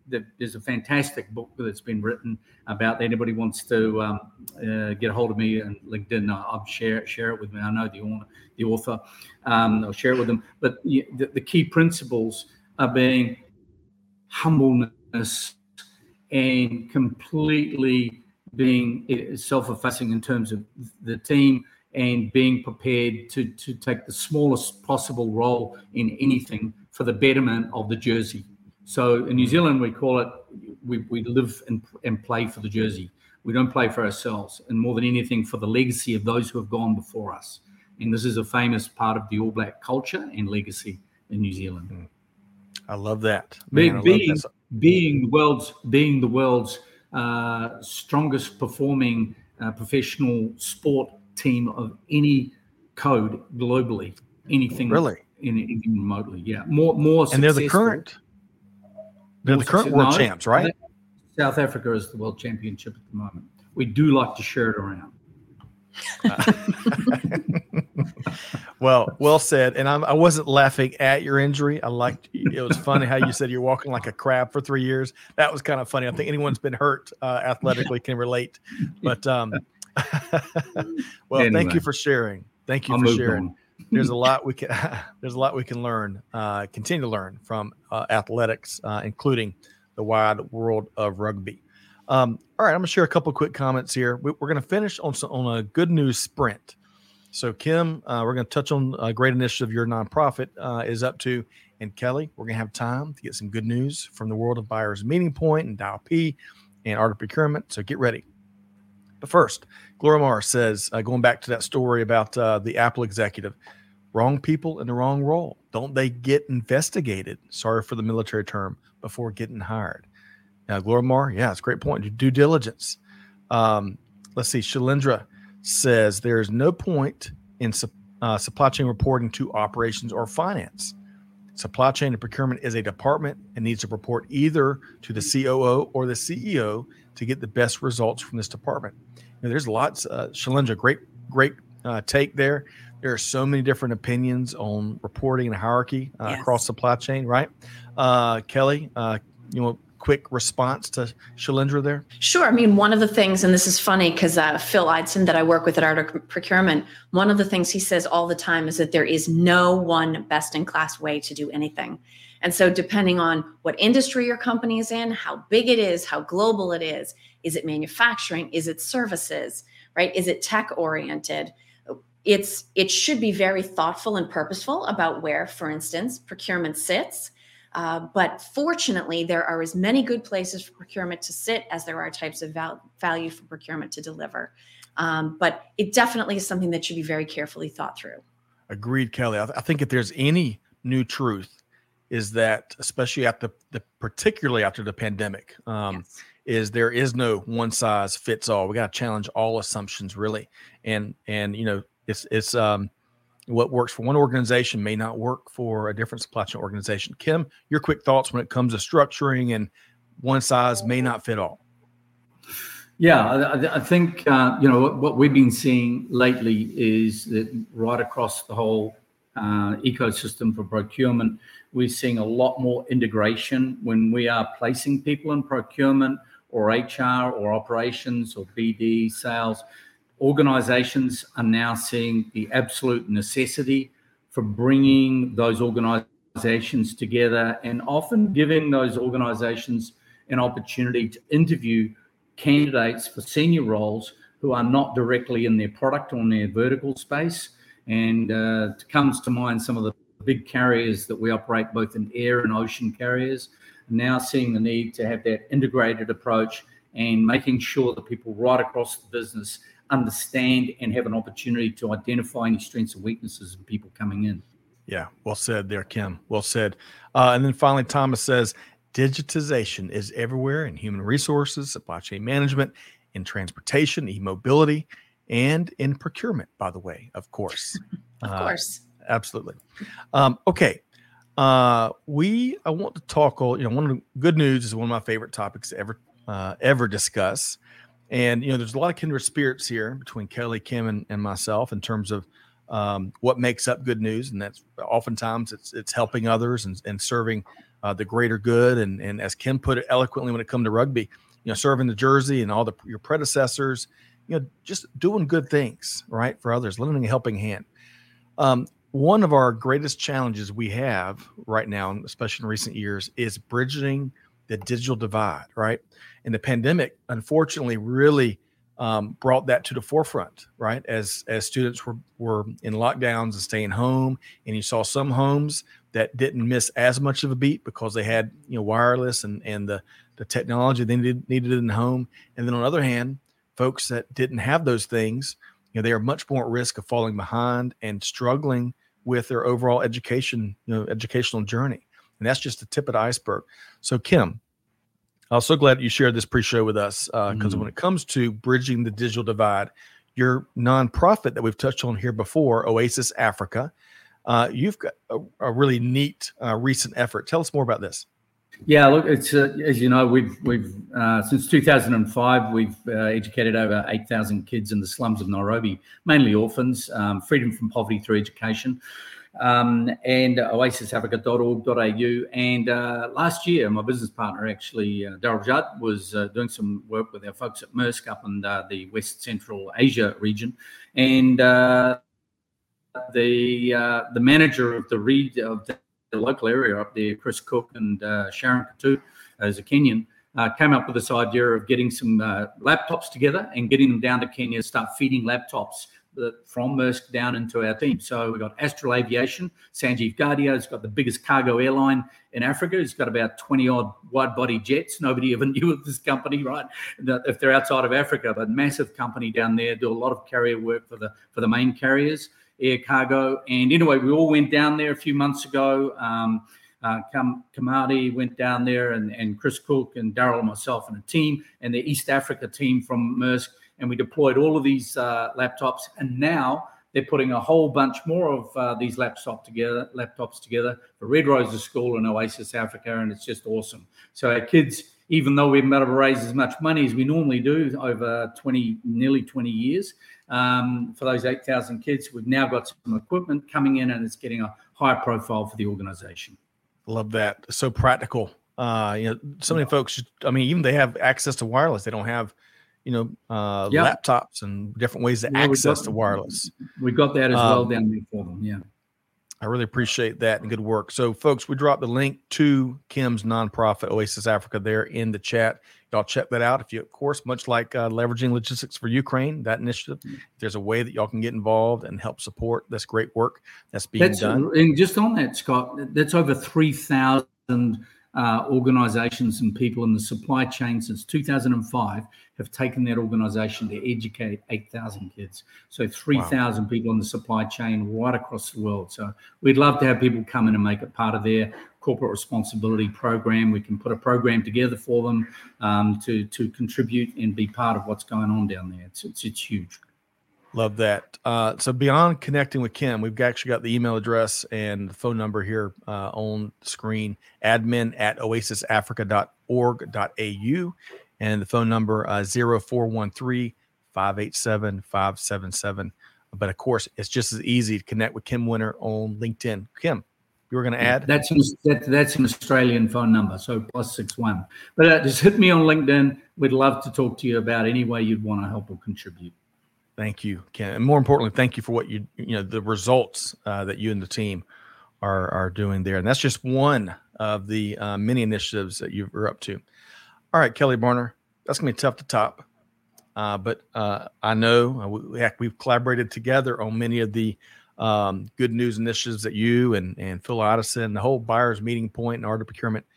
the, there's a fantastic book that's been written about that. Anybody wants to um, uh, get a hold of me and LinkedIn, I'll share share it with me. I know the owner, the author. Um, I'll share it with them. But the, the key principles are being humbleness and completely being self-effacing in terms of the team and being prepared to to take the smallest possible role in anything for the betterment of the jersey. So in New Zealand, we call it we, we live and, and play for the jersey. We don't play for ourselves, and more than anything, for the legacy of those who have gone before us. And this is a famous part of the All Black culture and legacy in New Zealand. Hmm. I love that. Man, being, love that. Being the world's being the world's uh, strongest performing uh, professional sport team of any code globally. Anything really, in, in, remotely, yeah, more more. And they're the current. They're the current world no, champs, right? South Africa is the world championship at the moment. We do like to share it around. well, well said. And I'm, I was not laughing at your injury. I liked it was funny how you said you're walking like a crab for three years. That was kind of funny. I think anyone's been hurt uh, athletically can relate. But um, well, anyway, thank you for sharing. Thank you I'll for sharing. There's a lot we can there's a lot we can learn, uh, continue to learn from uh, athletics, uh, including the wide world of rugby. Um, all right, I'm gonna share a couple quick comments here. We, are gonna finish on on a good news sprint. So, Kim, uh, we're gonna touch on a great initiative your nonprofit uh, is up to, and Kelly, we're gonna have time to get some good news from the world of buyers meeting point and Dial P and art of procurement. So, get ready. But first, Glorimar says, uh, going back to that story about uh, the Apple executive, wrong people in the wrong role. Don't they get investigated? Sorry for the military term before getting hired. Now, Glorimar, yeah, it's a great point. Due diligence. Um, let's see. Shalindra says there is no point in su- uh, supply chain reporting to operations or finance. Supply chain and procurement is a department and needs to report either to the COO or the CEO to get the best results from this department. Know, there's lots. Uh, great, great uh, take there. There are so many different opinions on reporting and hierarchy uh, yes. across supply chain, right? Uh, Kelly, uh, you know, quick response to Shalindra there? Sure. I mean, one of the things, and this is funny because uh, Phil Ideson, that I work with at Art Procurement, one of the things he says all the time is that there is no one best in class way to do anything. And so, depending on what industry your company is in, how big it is, how global it is, is it manufacturing? Is it services? Right? Is it tech oriented? It's it should be very thoughtful and purposeful about where, for instance, procurement sits. Uh, but fortunately, there are as many good places for procurement to sit as there are types of val- value for procurement to deliver. Um, but it definitely is something that should be very carefully thought through. Agreed, Kelly. I, th- I think if there's any new truth is that especially after the particularly after the pandemic um, yes. is there is no one size fits all we got to challenge all assumptions really and and you know it's it's um what works for one organization may not work for a different supply chain organization kim your quick thoughts when it comes to structuring and one size may not fit all yeah, I, think uh, you know what, what, we've been seeing lately is that right across the whole uh, ecosystem for procurement, we're seeing a lot more integration when we are placing people in procurement or HR or operations or BD sales. Organizations are now seeing the absolute necessity for bringing those organizations together and often giving those organizations an opportunity to interview candidates for senior roles who are not directly in their product or in their vertical space. And uh, comes to mind some of the big carriers that we operate both in air and ocean carriers, now seeing the need to have that integrated approach and making sure that people right across the business understand and have an opportunity to identify any strengths and weaknesses in people coming in. Yeah, well said there, Kim. Well said. Uh, and then finally, Thomas says digitization is everywhere in human resources, supply chain management, in transportation, e mobility, and in procurement, by the way, of course. of uh, course absolutely. Um, okay, uh, we I want to talk. You know, one of the good news is one of my favorite topics to ever uh, ever discuss, and you know, there's a lot of kindred spirits here between Kelly, Kim, and, and myself in terms of um, what makes up good news, and that's oftentimes it's it's helping others and, and serving uh, the greater good. And and as Kim put it eloquently when it comes to rugby, you know, serving the jersey and all the your predecessors, you know, just doing good things right for others, lending a helping hand. Um, one of our greatest challenges we have right now, especially in recent years, is bridging the digital divide. Right, and the pandemic, unfortunately, really um, brought that to the forefront, right? As as students were were in lockdowns and staying home, and you saw some homes that didn't miss as much of a beat because they had you know wireless and and the the technology they needed needed in the home, and then on the other hand, folks that didn't have those things, you know, they are much more at risk of falling behind and struggling with their overall education, you know, educational journey, and that's just the tip of the iceberg. So, Kim, I'm so glad you shared this pre-show with us because uh, mm. when it comes to bridging the digital divide, your nonprofit that we've touched on here before, Oasis Africa, uh, you've got a, a really neat uh, recent effort. Tell us more about this. Yeah, look, it's uh, as you know, we've we've uh, since 2005 we've uh, educated over 8,000 kids in the slums of Nairobi, mainly orphans, um, freedom from poverty through education um, and oasisafrica.org.au. And uh, last year, my business partner, actually, uh, Daryl Judd, was uh, doing some work with our folks at Maersk up in uh, the West Central Asia region. And uh, the uh, the manager of the read of the, local area up there, Chris Cook and Sharon Katu, as a Kenyan, uh, came up with this idea of getting some uh, laptops together and getting them down to Kenya to start feeding laptops from Maersk down into our team. So we've got Astral Aviation, Sanjeev Gadhia has got the biggest cargo airline in Africa. He's got about 20 odd wide body jets. Nobody ever knew of this company, right? If they're outside of Africa, but massive company down there, do a lot of carrier work for the for the main carriers, air cargo. And anyway, we all went down there a few months ago. Um, uh, Kam- Kamadi went down there, and, and Chris Cook and Daryl and myself and a team, and the East Africa team from Maersk and we deployed all of these uh, laptops. And now they're putting a whole bunch more of uh, these laptops together, laptops together for Red Roses School in Oasis Africa, and it's just awesome. So our kids, even though we've been able to raise as much money as we normally do over 20, nearly 20 years, um, for those 8,000 kids, we've now got some equipment coming in, and it's getting a higher profile for the organization. Love that. So practical. Uh, you know, so many folks. I mean, even they have access to wireless. They don't have you know, uh, laptops and different ways to yeah, access got, the wireless. We got that as um, well down there for them. Yeah. I really appreciate that and good work. So, folks, we dropped the link to Kim's nonprofit Oasis Africa there in the chat. Y'all check that out. If you, of course, much like uh, leveraging logistics for Ukraine, that initiative, mm. there's a way that y'all can get involved and help support this great work that's being that's, done. And just on that, Scott, that's over three thousand uh, organizations and people in the supply chain since 2005 have taken that organization to educate 8,000 kids. So 3,000 wow. people in the supply chain right across the world. So we'd love to have people come in and make it part of their corporate responsibility program. We can put a program together for them um, to, to contribute and be part of what's going on down there. It's, it's, it's huge. Love that. Uh, so beyond connecting with Kim, we've actually got the email address and the phone number here uh, on screen, admin at oasisafrica.org.au, and the phone number uh, 0413 587 577. But of course, it's just as easy to connect with Kim Winter on LinkedIn. Kim, you were going to add? That's an, that, that's an Australian phone number, so plus six one. But uh, just hit me on LinkedIn. We'd love to talk to you about any way you'd want to help or contribute. Thank you, Ken, and more importantly, thank you for what you you know the results uh, that you and the team are are doing there, and that's just one of the uh, many initiatives that you're up to. All right, Kelly Barner, that's gonna be tough to top, uh, but uh, I know uh, we, we've collaborated together on many of the um, good news initiatives that you and and Phil Ideson, the whole buyers meeting point and Art of Procurement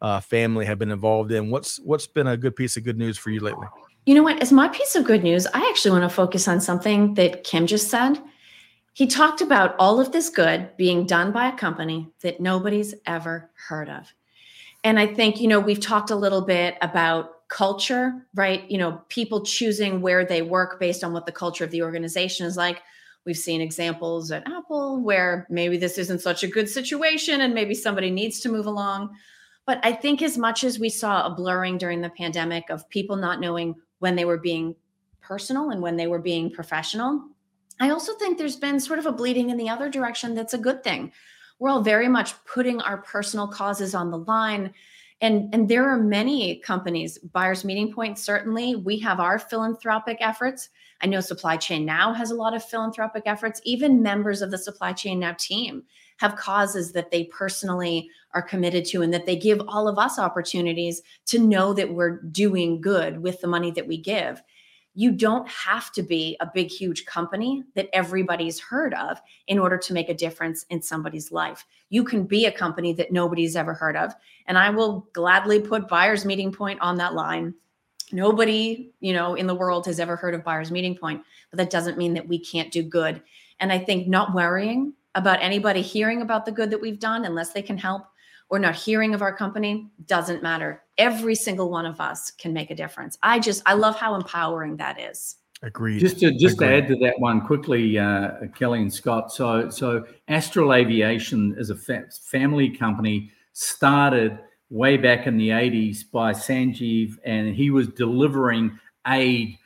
uh, family have been involved in. What's what's been a good piece of good news for you lately? You know what? As my piece of good news, I actually want to focus on something that Kim just said. He talked about all of this good being done by a company that nobody's ever heard of. And I think, you know, we've talked a little bit about culture, right? You know, people choosing where they work based on what the culture of the organization is like. We've seen examples at Apple where maybe this isn't such a good situation and maybe somebody needs to move along. But I think as much as we saw a blurring during the pandemic of people not knowing when they were being personal and when they were being professional, I also think there's been sort of a bleeding in the other direction that's a good thing. We're all very much putting our personal causes on the line. And, and there are many companies, Buyers Meeting Point, certainly. We have our philanthropic efforts. I know Supply Chain Now has a lot of philanthropic efforts. Even members of the Supply Chain Now team have causes that they personally are committed to and that they give all of us opportunities to know that we're doing good with the money that we give you don't have to be a big, huge company that everybody's heard of in order to make a difference in somebody's life. You can be a company that nobody's ever heard of. And I will gladly put Buyers Meeting Point on that line. Nobody, you know, in the world has ever heard of Buyers Meeting Point, but that doesn't mean that we can't do good. And I think not worrying about anybody hearing about the good that we've done unless they can help or not hearing of our company doesn't matter. Every single one of us can make a difference. I just I love how empowering that is. Agreed. Just to just Agreed. to add to that one quickly, uh, Kelly and Scott. So so Astral Aviation is a fa- family company started way back in the 80s by Sanjeev, and he was delivering aid,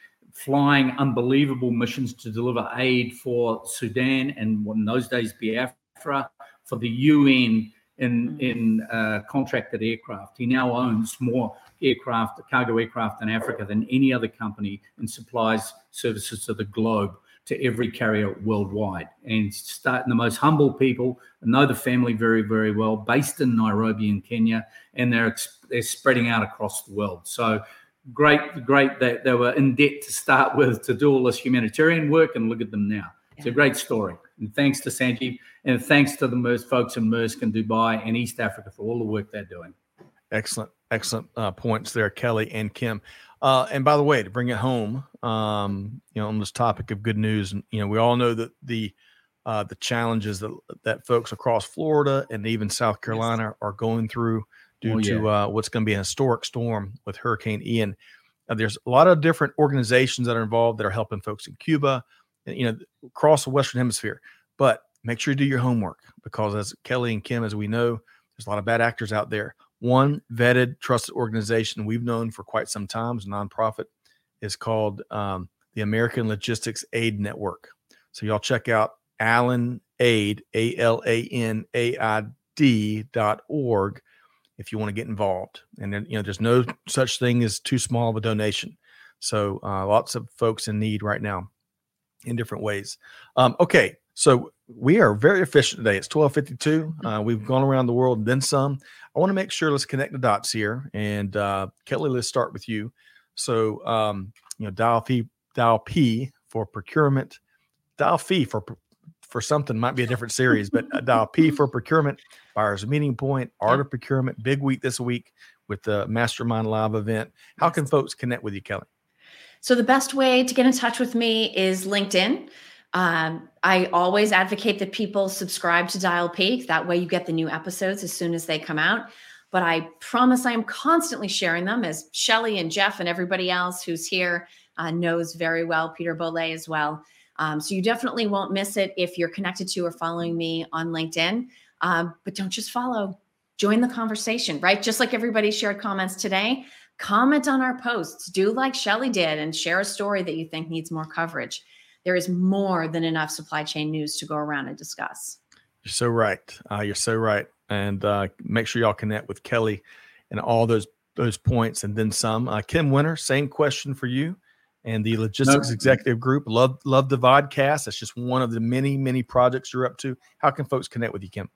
flying unbelievable missions to deliver aid for Sudan and in those days Biafra for the UN in mm. in uh, contracted aircraft. He now owns more aircraft, cargo aircraft in Africa than any other company and supplies services to the globe to every carrier worldwide. And starting the most humble people, know the family very, very well, based in Nairobi in Kenya, and they're they're spreading out across the world. So great, great that they were in debt to start with to do all this humanitarian work, and look at them now. It's a great story. And thanks to Sanjeev and thanks to the Maersk folks in Maersk and Dubai and East Africa for all the work they're doing. Excellent, excellent uh, points there, Kelly and Kim. Uh, and by the way, to bring it home, um, you know, on this topic of good news, you know, we all know that the uh, the challenges that that folks across Florida and even South Carolina yes. are going through due oh, yeah. to uh, what's going to be an historic storm with Hurricane Ian. Uh, there's a lot of different organizations that are involved that are helping folks in Cuba, you know, across the Western Hemisphere. But make sure you do your homework because, as Kelly and Kim, as we know, there's a lot of bad actors out there. One vetted, trusted organization we've known for quite some time, is a nonprofit, is called um, the American Logistics Aid Network. So y'all check out ALAN Aid, A L A N A I D dot org if you want to get involved. And then, you know, there's no such thing as too small of a donation. So uh, lots of folks in need right now in different ways. Um, okay, so we are very efficient today. It's 1252. Mm-hmm. Uh, we've gone around the world and then some. I want to make sure let's connect the dots here. And uh, Kelly, let's start with you. So, um, you know, dial P, dial P for procurement, dial fee for for something might be a different series, but dial P for procurement, buyers meeting point, art of procurement, big week this week with the Mastermind Live event. How can folks connect with you, Kelly? So the best way to get in touch with me is LinkedIn. Um, I always advocate that people subscribe to Dial P. That way you get the new episodes as soon as they come out. But I promise I am constantly sharing them as Shelly and Jeff and everybody else who's here uh, knows very well, Peter Bolle as well. Um, so you definitely won't miss it if you're connected to or following me on LinkedIn. Um, but don't just follow, join the conversation, right? Just like everybody shared comments today, comment on our posts. Do like Shelly did and share a story that you think needs more coverage there is more than enough supply chain news to go around and discuss. You're so right. Uh, you're so right. And uh, make sure y'all connect with Kelly and all those those points and then some. Uh, Kim Winter, same question for you and the logistics no. executive group. Love love the vodcast. That's just one of the many many projects you're up to. How can folks connect with you, Kim?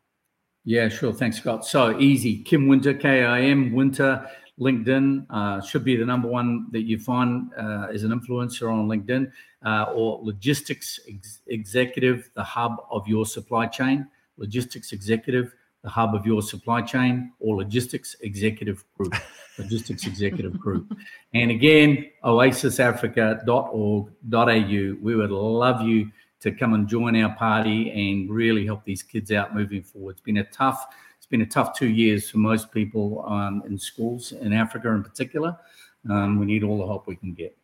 Yeah, sure. Thanks, Scott. So easy. Kim Winter, K I M Winter LinkedIn uh, should be the number one that you find uh, as an influencer on LinkedIn, uh, or logistics ex- executive, the hub of your supply chain. Logistics executive, the hub of your supply chain, or logistics executive group. logistics executive group. And again, oasisafrica.org.au. We would love you to come and join our party and really help these kids out moving forward. It's been a tough it's been a tough two years for most people um, in schools in Africa in particular. Um, we need all the help we can get.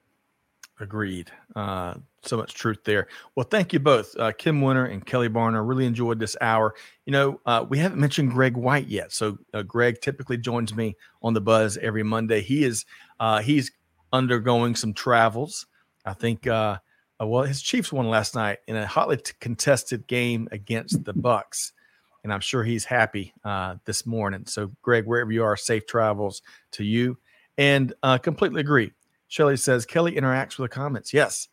Agreed. Uh, so much truth there. Well, thank you both, uh, Kim Winter and Kelly Barner. Really enjoyed this hour. You know, uh, we haven't mentioned Greg White yet. So uh, Greg typically joins me on the Buzz every Monday. He is uh, he's undergoing some travels. I think. Uh, well, his Chiefs won last night in a hotly contested game against the Bucks, and I'm sure he's happy this morning. So, Greg, wherever you are, safe travels to you. And completely agree Shelly says Kelly interacts with the comments. Yes,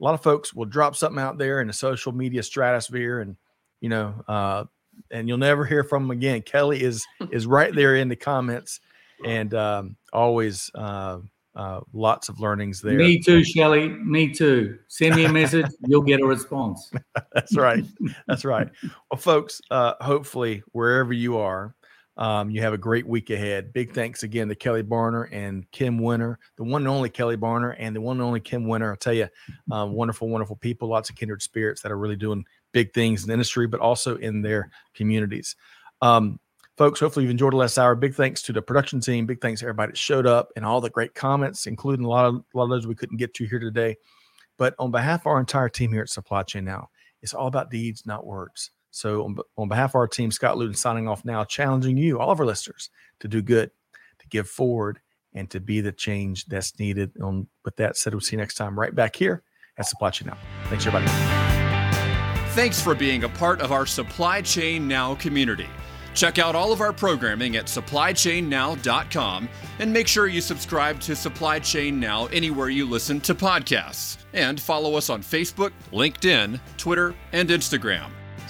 a lot of folks will drop something out there in the social media stratosphere, and you know, uh, and you'll never hear from them again. Kelly is is right there in the comments, and um, always uh, uh, lots of learnings there. Me too, Shelly. Me too. Send me a message, you'll get a response. That's right. That's right. Well, folks, uh, hopefully wherever you are, um, you have a great week ahead. Big thanks again to Kelly Barner and Kim Winter, the one and only Kelly Barner and the one and only Kim Winter. I'll tell you, um, wonderful, wonderful people, lots of kindred spirits that are really doing big things in the industry, but also in their communities. Um, folks, hopefully you've enjoyed the last hour. Big thanks to the production team. Big thanks to everybody that showed up and all the great comments, including a lot of a lot of those we couldn't get to here today. But on behalf of our entire team here at Supply Chain Now, it's all about deeds, not words. So, on, on behalf of our team, Scott Luton signing off now, challenging you, all of our listeners, to do good, to give forward, and to be the change that's needed. On with that said, we'll see you next time right back here at Supply Chain Now. Thanks, everybody. Thanks for being a part of our Supply Chain Now community. Check out all of our programming at supplychainnow.com and make sure you subscribe to Supply Chain Now anywhere you listen to podcasts. And follow us on Facebook, LinkedIn, Twitter, and Instagram.